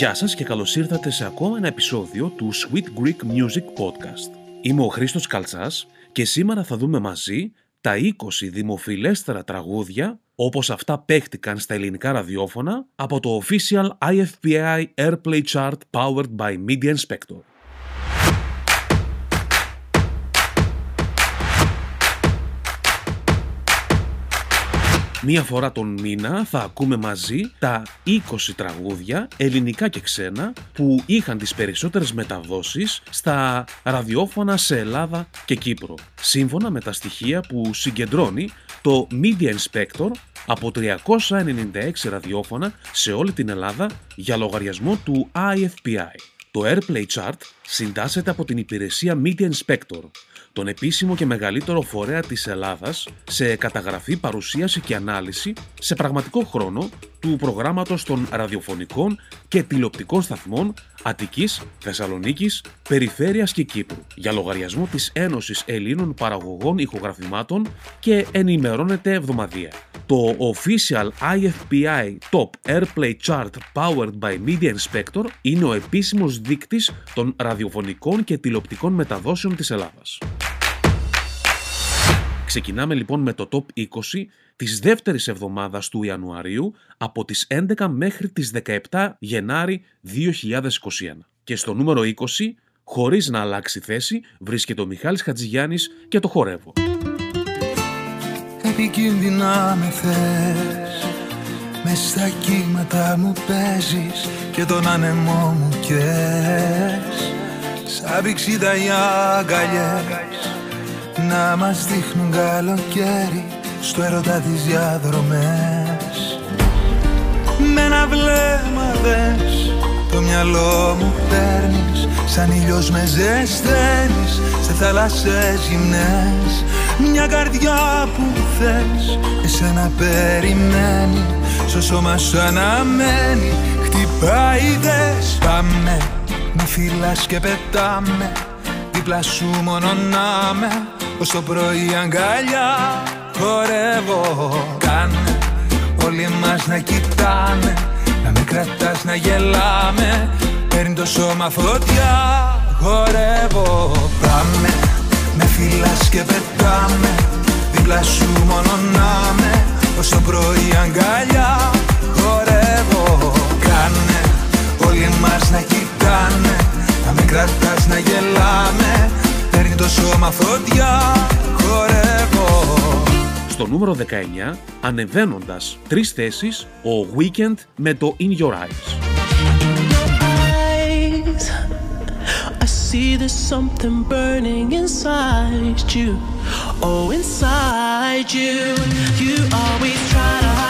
Γεια σας και καλώς ήρθατε σε ακόμα ένα επεισόδιο του Sweet Greek Music Podcast. Είμαι ο Χρήστος Καλτσάς και σήμερα θα δούμε μαζί τα 20 δημοφιλέστερα τραγούδια όπως αυτά παίχτηκαν στα ελληνικά ραδιόφωνα από το official IFPI Airplay Chart powered by Media Inspector. Μία φορά τον μήνα θα ακούμε μαζί τα 20 τραγούδια, ελληνικά και ξένα, που είχαν τις περισσότερες μεταδόσεις στα ραδιόφωνα σε Ελλάδα και Κύπρο, σύμφωνα με τα στοιχεία που συγκεντρώνει το Media Inspector από 396 ραδιόφωνα σε όλη την Ελλάδα για λογαριασμό του IFPI. Το Airplay Chart συντάσσεται από την υπηρεσία Media Inspector, τον επίσημο και μεγαλύτερο φορέα της Ελλάδας σε καταγραφή, παρουσίαση και ανάλυση σε πραγματικό χρόνο του προγράμματος των ραδιοφωνικών και τηλεοπτικών σταθμών Αττικής, Θεσσαλονίκης, Περιφέρειας και Κύπρου για λογαριασμό της Ένωσης Ελλήνων Παραγωγών Ηχογραφημάτων και ενημερώνεται εβδομαδία. Το Official IFPI Top Airplay Chart Powered by Media Inspector είναι ο επίσημος δείκτης των ραδιοφωνικών και τηλεοπτικών μεταδόσεων της Ελλάδας. Ξεκινάμε λοιπόν με το Top 20 της δεύτερης εβδομάδας του Ιανουαρίου από τις 11 μέχρι τις 17 Γενάρη 2021. Και στο νούμερο 20, χωρίς να αλλάξει θέση, βρίσκεται ο Μιχάλης Χατζηγιάννης και το χορεύω. Επικίνδυνα με θες μες στα κύματα μου παίζεις και τον άνεμό μου κες Σαν πηξίδα οι αγκαλιές. Να μας δείχνουν καλοκαίρι στο έρωτα τις διαδρομές. Με ένα βλέμμα δες το μυαλό μου παίρνεις. Σαν ήλιος με ζεσταίνεις σε θάλασσες γυμνές. Μια καρδιά που θες εσένα περιμένει. Στο σώμα σου αναμένει χτυπάει δες πάμε μη φυλάς και πετάμε δίπλα σου μόνο να με ως το πρωί αγκαλιά χορεύω. Κάνε όλοι μας να κοιτάμε Να με κρατάς να γελάμε. Παίρνει το σώμα φωτιά χορεύω. Πάμε με φυλάς και πετάμε Δίπλα σου μόνο να με Ως το πρωί αγκαλιά χορεύω. Κάνε όλοι μας να κοιτάνε Παίρνει το σώμα φωτιά χορεύω Στο νούμερο 19, ανεβαίνοντας τρεις θέσεις, ο Weekend με το In Your Eyes. I see there's something burning inside you. Oh, inside you. You always try to hide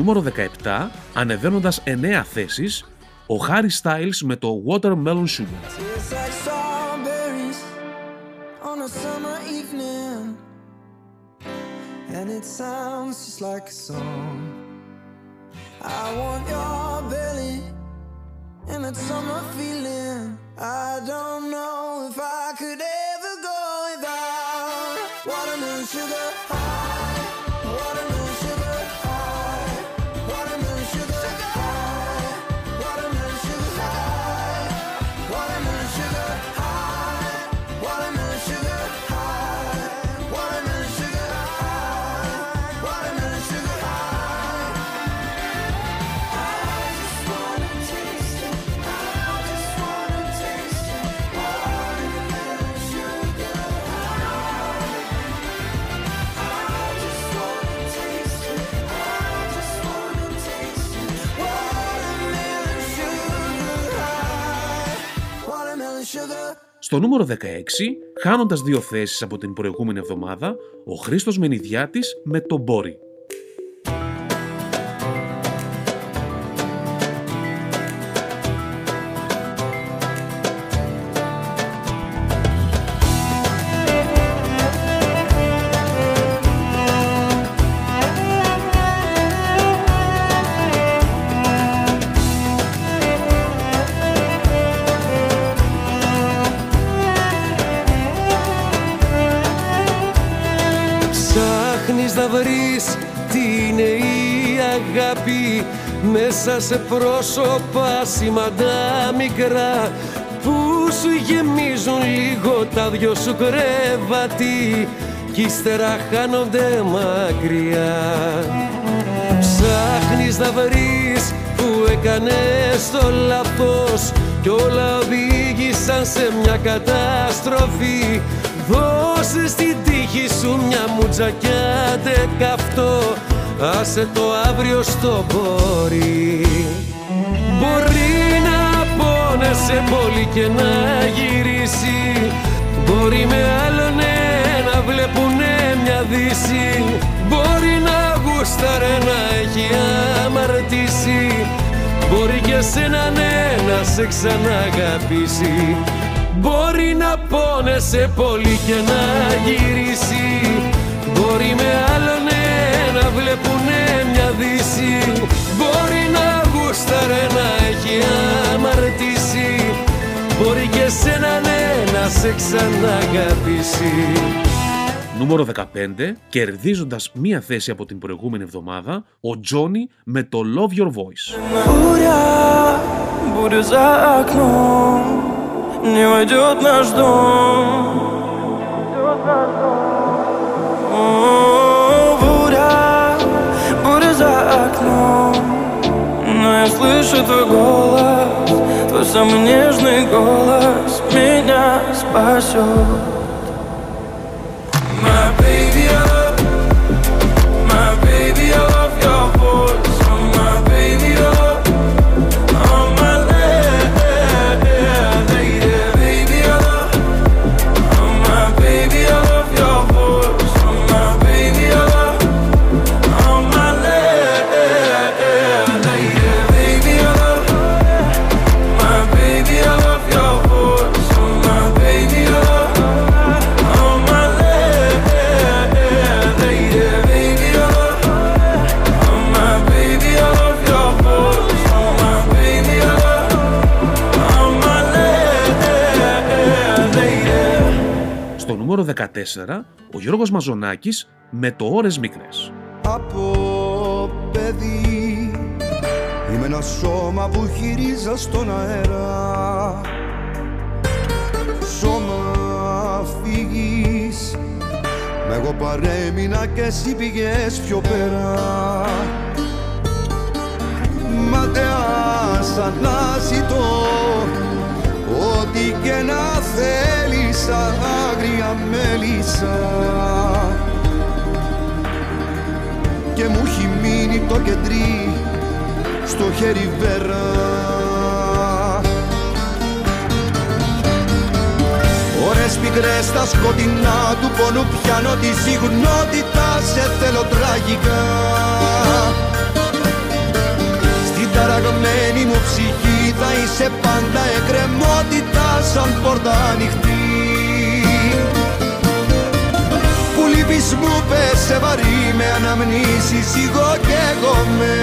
Νούμερο 17, ανεβαίνοντας 9 θέσεις, ο Harry Styles με το Watermelon Sugar. Tastes like strawberries on a summer evening, and it sounds just like a song. I want your belly and that summer feeling. I don't know if I could ever Στο νούμερο 16, χάνοντας δύο θέσεις από την προηγούμενη εβδομάδα, ο Χρήστος Μενιδιάτης με το Μπόρι. Μέσα σε πρόσωπα σημαντά μικρά Που σου γεμίζουν λίγο τα δυο σου κρεβάτι Κι ύστερα χάνονται μακριά. Ψάχνεις να βρεις που έκανες το λάθος Κι όλα οδήγησαν σε μια καταστροφή. Δώσε στην τύχη σου μια μουτζακιά καυτό Άσε το αύριο στο πόρι Μπορεί να πόνεσαι πολύ και να γυρίσει. Μπορεί με άλλον να βλέπουνε μια δύση. Μπορεί να γούσταρε να έχει αμαρτήσει. Μπορεί και σένα ναι να σε ξαναγαπήσει. Μπορεί να πόνεσαι πολύ και να γυρίσει. Μπορεί με άλλον να βλέπουνε μια δύση Μπορεί να γούσταρε να έχει αμαρτήσει Μπορεί και σένα ναι να σε ξαναγαπήσει Νούμερο 15, κερδίζοντας μία θέση από την προηγούμενη εβδομάδα, ο Τζόνι με το Love Your Voice. Буря будет за окном Не войдет наш дом За окном Но я слышу твой голос Твой самый нежный голос Меня спасет ο Γιώργος Μαζονάκης με το Ώρες Μικρές. από παιδί Είμαι ένα σώμα που χειρίζα στον αέρα Σώμα φύγεις Μ' εγώ παρέμεινα και εσύ πήγες πιο πέρα Ματεάς αναζητώ Ό,τι και να θέλεις άγρια μέλισσα. Και μου έχει μείνει το κεντρί στο χέρι βέρα. Ωρες νύχτες πικρές στα σκοτεινά του πόνου πιάνω τη συγνότητα σε θέλω τραγικά. Στην ταραγμένη μου ψυχή θα είσαι πάντα εκκρεμότητα σαν πόρτα ανοιχτή. Που λείπεις μου πέσε βαρύ με αναμνήσεις εγώ και εγώ με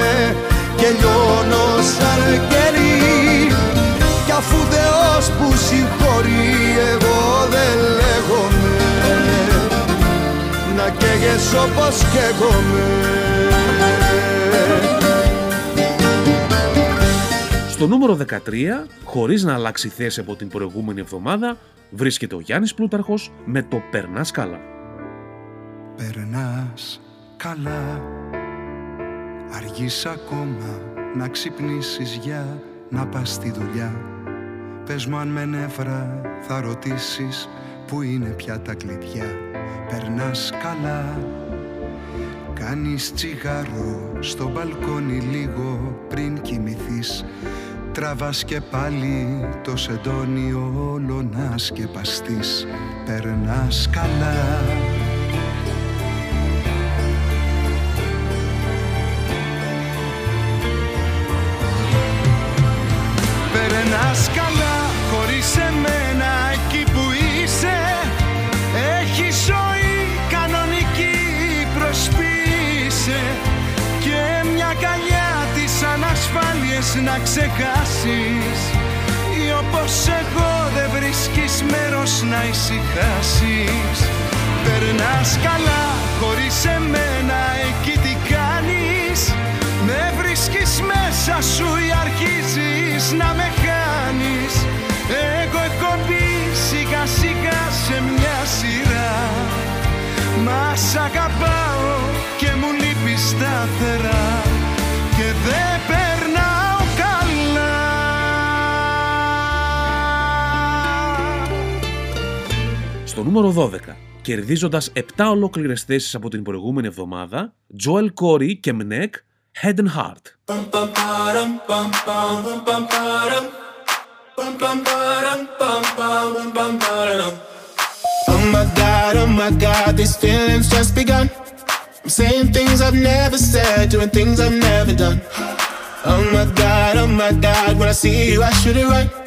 και λιώνω σαν κερί κι αφού Θεός που συγχωρεί εγώ δεν λέγομαι. Να καίγες όπως καίγομαι Στο νούμερο 13, χωρίς να αλλάξει θέση από την προηγούμενη εβδομάδα, βρίσκεται ο Γιάννης Πλούταρχος με το «Περνάς καλά». Περνάς καλά Αργείς ακόμα να ξυπνήσεις για να πας στη δουλειά. Πες μου αν με νεύρα θα ρωτήσεις που είναι πια τα κλειδιά. Περνάς καλά Κάνεις τσιγάρο στο μπαλκόνι λίγο πριν κοιμηθείς Τραβάς και πάλι το σεντόνι όλο να σκεπαστείς. Περνάς καλά να ξεχάσεις Ή όπως εγώ δεν βρίσκεις μέρος να ησυχάσεις. Περνάς καλά χωρίς εμένα εκεί τι κάνεις; Με βρίσκεις μέσα σου ή αρχίζεις να με χάνεις; Εγώ έχω μπει σιγά σιγά σε μια σειρά. Μα σ' αγαπάω και μου λείπεις σταθερά. Και δεν Στο νούμερο 12, κερδίζοντας 7 ολόκληρες θέσεις από την προηγούμενη εβδομάδα, Joel Corey και Mnek, Head and Heart. Oh my god, oh my god, these feelings just begun. I'm saying things I've never said, doing things I've never done. Oh my god, oh my god, when I see you, I shoot it right.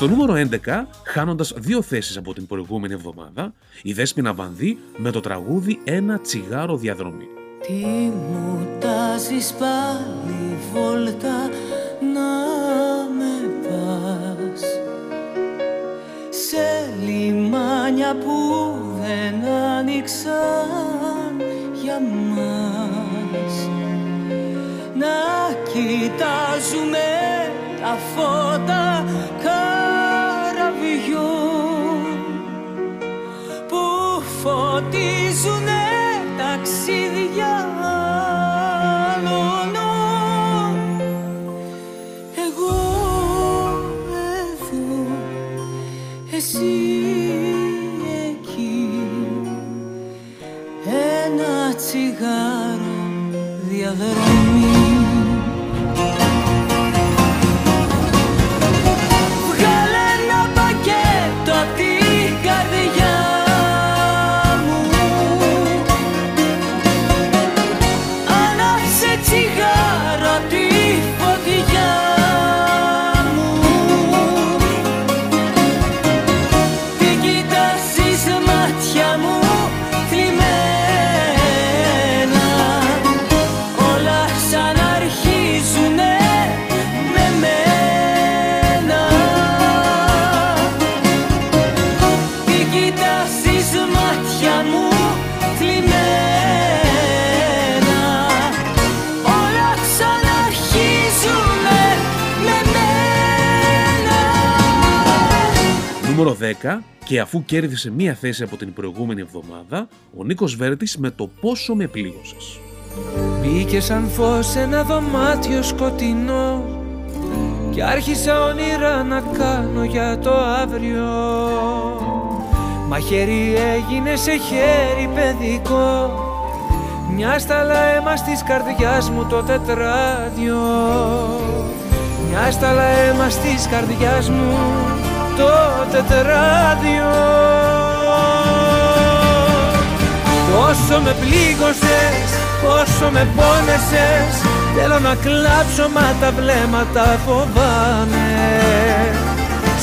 Στο νούμερο 11, χάνοντας δύο θέσεις από την προηγούμενη εβδομάδα, η Δέσποινα Βανδύ με το τραγούδι «Ένα τσιγάρο διαδρομή». Τι μου τάζεις πάλι βόλτα να με πας Σε λιμάνια που δεν άνοιξαν για μας Να κοιτάζουμε τα φώτα νούμερο 10 και αφού κέρδισε μία θέση από την προηγούμενη εβδομάδα, ο Νίκος Βέρτης με το «Πόσο με πλήγωσες». Μπήκε σαν φως σε ένα δωμάτιο σκοτεινό Κι άρχισα όνειρα να κάνω για το αύριο Μα χέρι έγινε σε χέρι παιδικό Μια σταλά αίμα της καρδιάς μου το τετράδιο Μια σταλά αίμα της καρδιάς μου το τετράδιο Πόσο με πλήγωσες, πόσο με πόνεσες Θέλω να κλάψω μα τα βλέμματα φοβάμαι.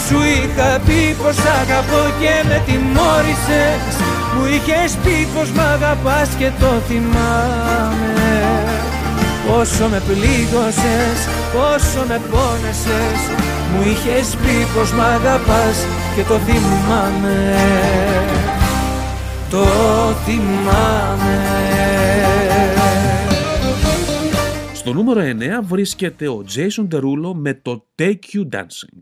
Σου είχα πει πως αγαπώ και με τιμώρησες Μου είχες πει πως μ' αγαπάς και το θυμάμαι. Πόσο με πλήγωσες, πόσο με πόνεσες Μου είχες πει πως μ' αγαπάς και το θυμάμαι. Το θυμάμαι. Στο νούμερο 9 βρίσκεται ο Jason Derulo με το Take You Dancing.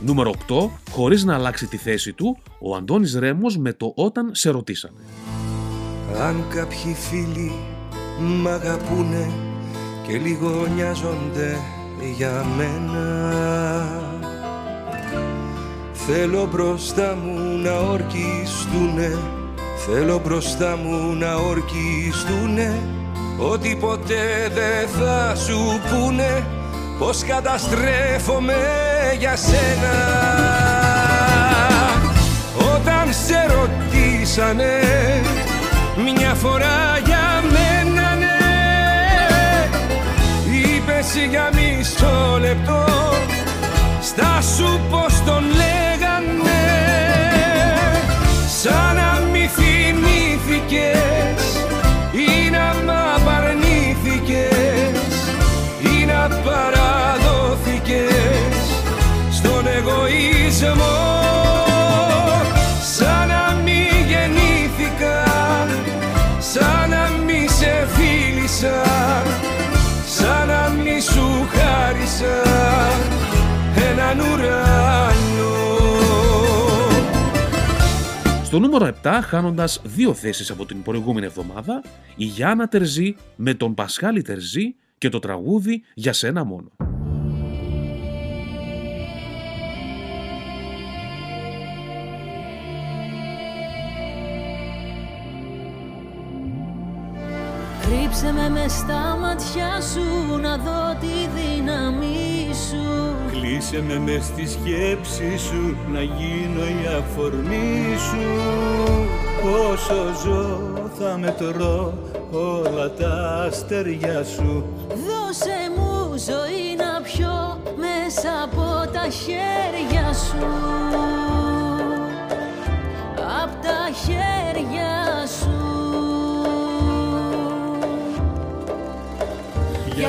Νούμερο 8, χωρίς να αλλάξει τη θέση του, ο Αντώνης Ρέμος με το «Όταν σε ρωτήσανε». Αν κάποιοι φίλοι μ' αγαπούνε και λίγο νοιάζονται για μένα Θέλω μπροστά μου να ορκιστούνε Θέλω μπροστά μου να ορκιστούνε Ότι ποτέ δεν θα σου πούνε Πως καταστρέφομαι για σένα. Όταν σε ρωτήσανε μια φορά για μένα ναι. Είπες για μισό λεπτό Στα σου πως τον λέγανε εγωισμό Σαν να μη γεννήθηκα Σαν να μη σε φίλησα Σαν να μη σου χάρισα Έναν ουρανό Στο νούμερο 7, χάνοντας δύο θέσεις από την προηγούμενη εβδομάδα, η Γιάννα Τερζή με τον Πασχάλη Τερζή και το τραγούδι «Για σένα μόνο». Κρύψε με μες στα μάτια σου να δω τη δύναμή σου. Κλείσε με μες στη σκέψη σου να γίνω η αφορμή σου. Όσο ζω θα μετρώ όλα τα αστέρια σου. Δώσε μου ζωή να πιω μέσα από τα χέρια σου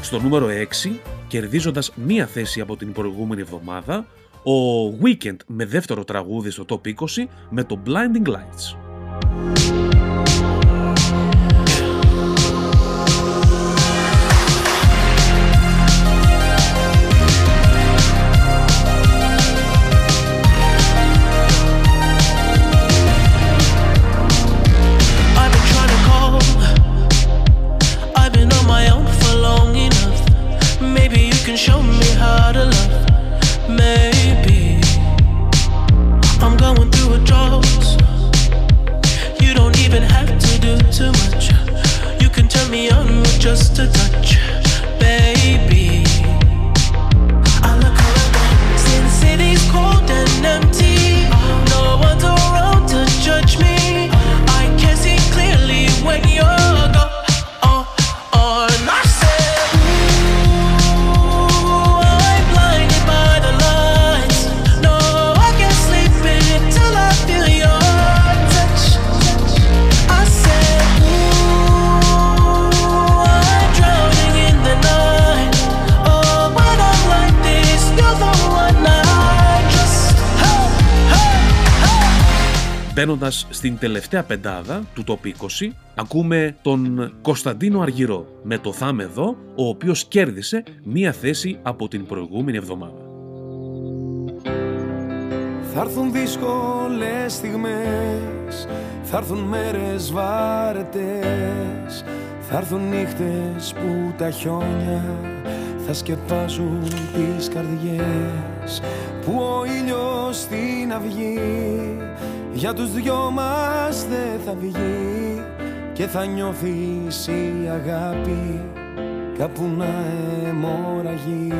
στο νούμερο 6, κερδίζοντας μία θέση από την προηγούμενη εβδομάδα, ο Weekend με δεύτερο τραγούδι στο Top 20 με το Blinding Lights. Μπαίνοντας στην τελευταία πεντάδα του Top 20, ακούμε τον Κωνσταντίνο Αργυρό με το «Θα είμαι εδώ», ο οποίος κέρδισε μία θέση από την προηγούμενη εβδομάδα. Θα έρθουν δύσκολες στιγμές Θα έρθουν μέρες βάρετες Θα έρθουν νύχτες που τα χιόνια Θα σκεπάζουν τις καρδιές Που ο ήλιος στην αυγή Για τους δυο μας δεν θα βγει Και θα νιώθεις η αγάπη Κάπου να αιμορραγεί.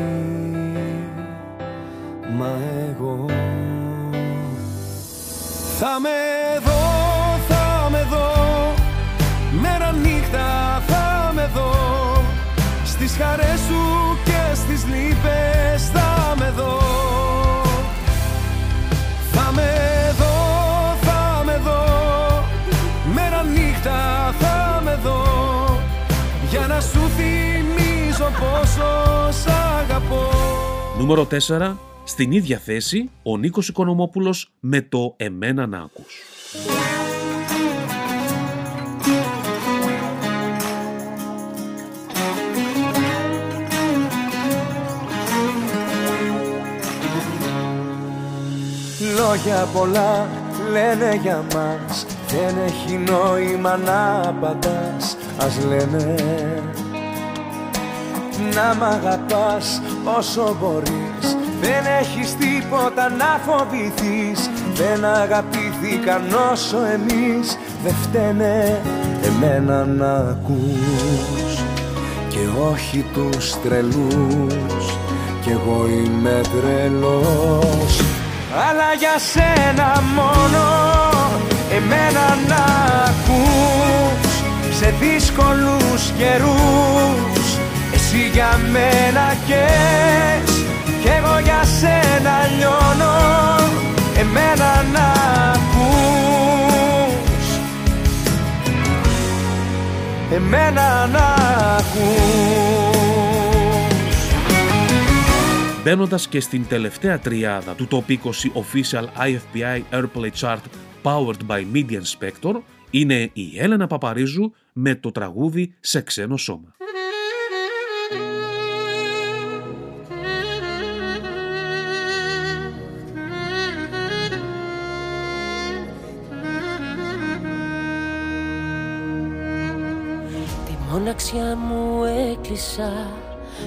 Μα εγώ θα με δω, θυμίζω πόσο σ' αγαπώ Νούμερο 4. Στην ίδια θέση, ο Νίκος Οικονομόπουλος με το «Εμένα να ακούς». Λόγια πολλά λένε για μας Δεν έχει νόημα να απαντάς Ας λένε Να μ' αγαπάς όσο μπορείς. Δεν έχεις τίποτα να φοβηθείς. Δεν αγαπήθηκαν όσο εμείς. Δεν φταίνε εμένα να ακούς. Και όχι τους τρελούς. Κι εγώ είμαι τρελός. Αλλά για σένα μόνο εμένα να ακούς. Σε δύσκολους καιρούς εσύ για μένα καις κι εγώ για σένα λιώνω. Εμένα να ακούς. Εμένα να ακούς. Μπαίνοντας και στην τελευταία τριάδα του Top 20 Official IFPI Airplay Chart Powered by Media Inspector είναι η Έλενα Παπαρίζου με το τραγούδι «Σε ξένο σώμα». Μοναξιά μου έκλεισα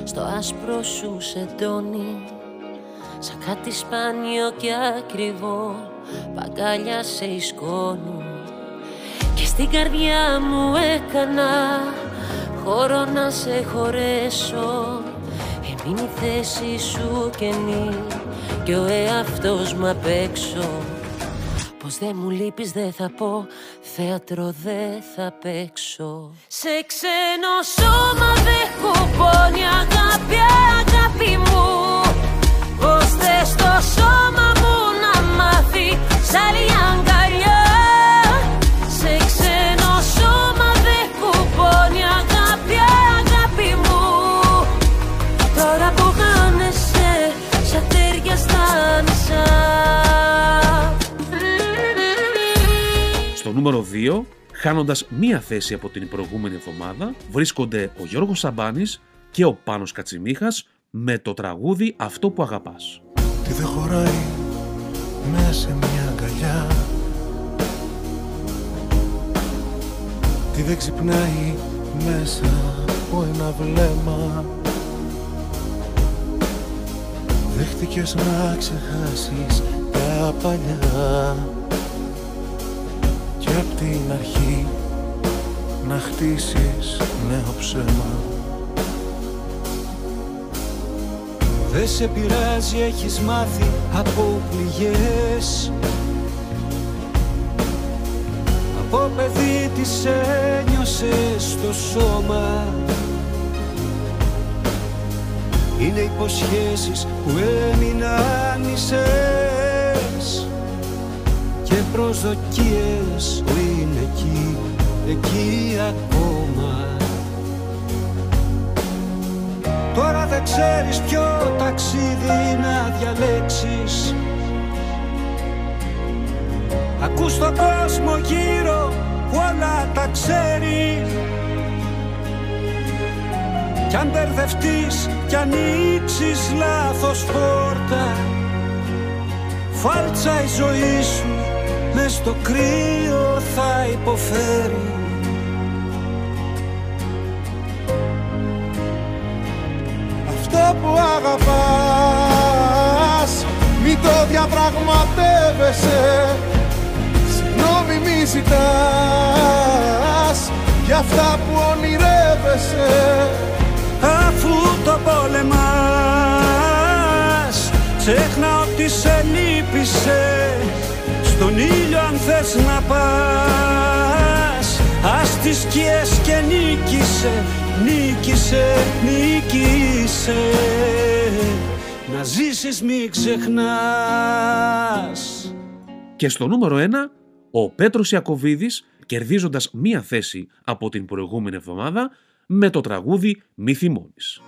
στο άσπρο σου σεντόνι Σαν κάτι σπάνιο και ακριβό παγκάλια σε ισκόνου Και στην καρδιά μου έκανα χώρο να σε χωρέσω. Έμεινε η θέση σου καινή και ο εαυτός μου απ' έξω. Πως δεν μου λείπεις δεν θα πω Θέατρο δεν θα παίξω. Σε ξένο σώμα δεν κουπώνει αγάπη αγάπη μου. Πως θες το σώμα μου να μάθει Σ' άλλη νούμερο 2, χάνοντας μία θέση από την προηγούμενη εβδομάδα, βρίσκονται ο Γιώργος Σαμπάνης και ο Πάνος Κατσιμίχας με το τραγούδι «Αυτό που αγαπάς». Τι δεν χωράει μέσα σε μια αγκαλιά. Τι δεν ξυπνάει μέσα από ένα βλέμμα. Δέχτηκες να ξεχάσεις τα παλιά Και απ' την αρχή να χτίσεις νέο ψέμα. Δεν σε πειράζει, έχεις μάθει από πληγές. Από παιδί τις ένιωσες στο σώμα. Είναι υποσχέσεις που προσδοκίες που είναι εκεί, εκεί ακόμα. Τώρα δεν ξέρεις ποιο ταξίδι να διαλέξεις. Ακούς τον κόσμο γύρω που όλα τα ξέρει. Κι αν μπερδευτείς κι ανοίξεις λάθος πόρτα. Φάλτσα η ζωή σου μες στο κρύο θα υποφέρει Αυτό που αγαπάς Μην το διαπραγματεύεσαι. Συγγνώμη μη ζητάς Για αυτά που ονειρεύεσαι. Αφού το πόλεμας Ξέχνα ότι σε λύπησες Στον ήλιο αν θες να πας. Ας τις σκιές και νίκησε Νίκησε, νίκησε. Να ζήσεις μη ξεχνάς. Και στο νούμερο 1, ο Πέτρος Ιακωβίδης, κερδίζοντας μία θέση από την προηγούμενη εβδομάδα, με το τραγούδι «Μη θυμώνεις».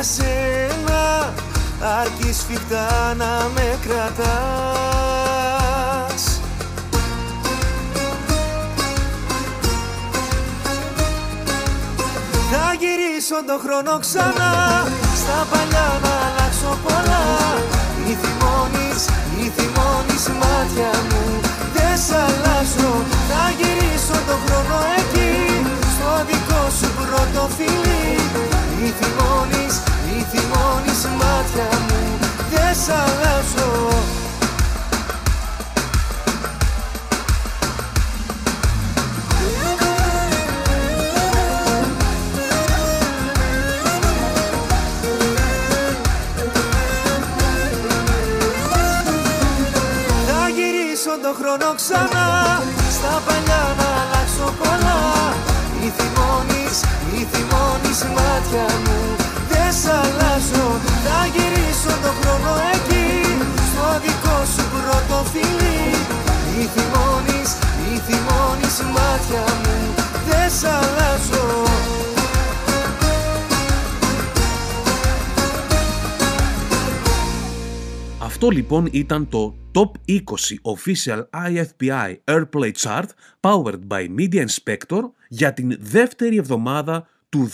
Για σένα Αρκεί σφιχτά να με κρατάς. Θα γυρίσω τον χρόνο ξανά Στα παλιά να αλλάξω πολλά. Μη θυμώνεις, μη θυμώνεις μάτια μου Δεν σ' αλλάζω. Θα γυρίσω τον χρόνο εκεί Στο δικό σου πρώτο φιλί. Μη θυμώνεις, μη θυμώνεις μάτια μου Δεν σ' αλλάζω. Θα γυρίσω τον χρόνο ξανά Στα παλιά να αλλάξω πολλά. Μη θυμώνεις, μη θυμώνεις μάτια μου Δεν σ' αλλάζω. Θα γυρίσω τον χρόνο εκεί Στο δικό σου πρώτο φιλί. Μη θυμώνεις, μη θυμώνεις μάτια μου Δεν σ' αλλάζω. Αυτό λοιπόν ήταν το Top 20 Official IFPI Airplay Chart powered by Media Inspector για την δεύτερη εβδομάδα του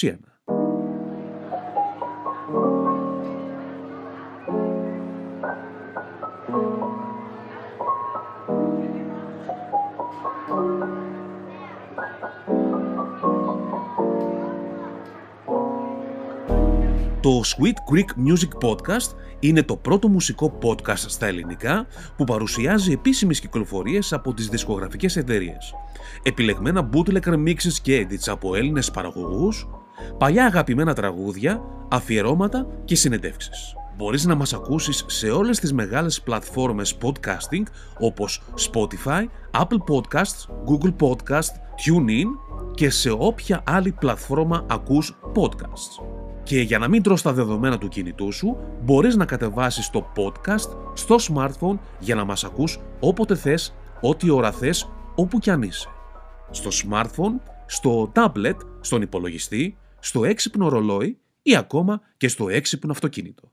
2021. Το Sweet Greek Music Podcast είναι το πρώτο μουσικό podcast στα ελληνικά που παρουσιάζει επίσημες κυκλοφορίες από τις δισκογραφικές εταιρείες. Επιλεγμένα bootleg remixes και edits από Έλληνες παραγωγούς, παλιά αγαπημένα τραγούδια, αφιερώματα και συνεντεύξεις. Μπορείς να μας ακούσεις σε όλες τις μεγάλες πλατφόρμες podcasting όπως Spotify, Apple Podcasts, Google Podcasts, TuneIn και σε όποια άλλη πλατφόρμα ακούς podcasts. Και για να μην τρως τα δεδομένα του κινητού σου, μπορείς να κατεβάσεις το podcast στο smartphone για να μας ακούς όποτε θες, ό,τι ώρα θες, όπου κι αν είσαι. Στο smartphone, στο tablet, στον υπολογιστή, στο έξυπνο ρολόι ή ακόμα και στο έξυπνο αυτοκίνητο.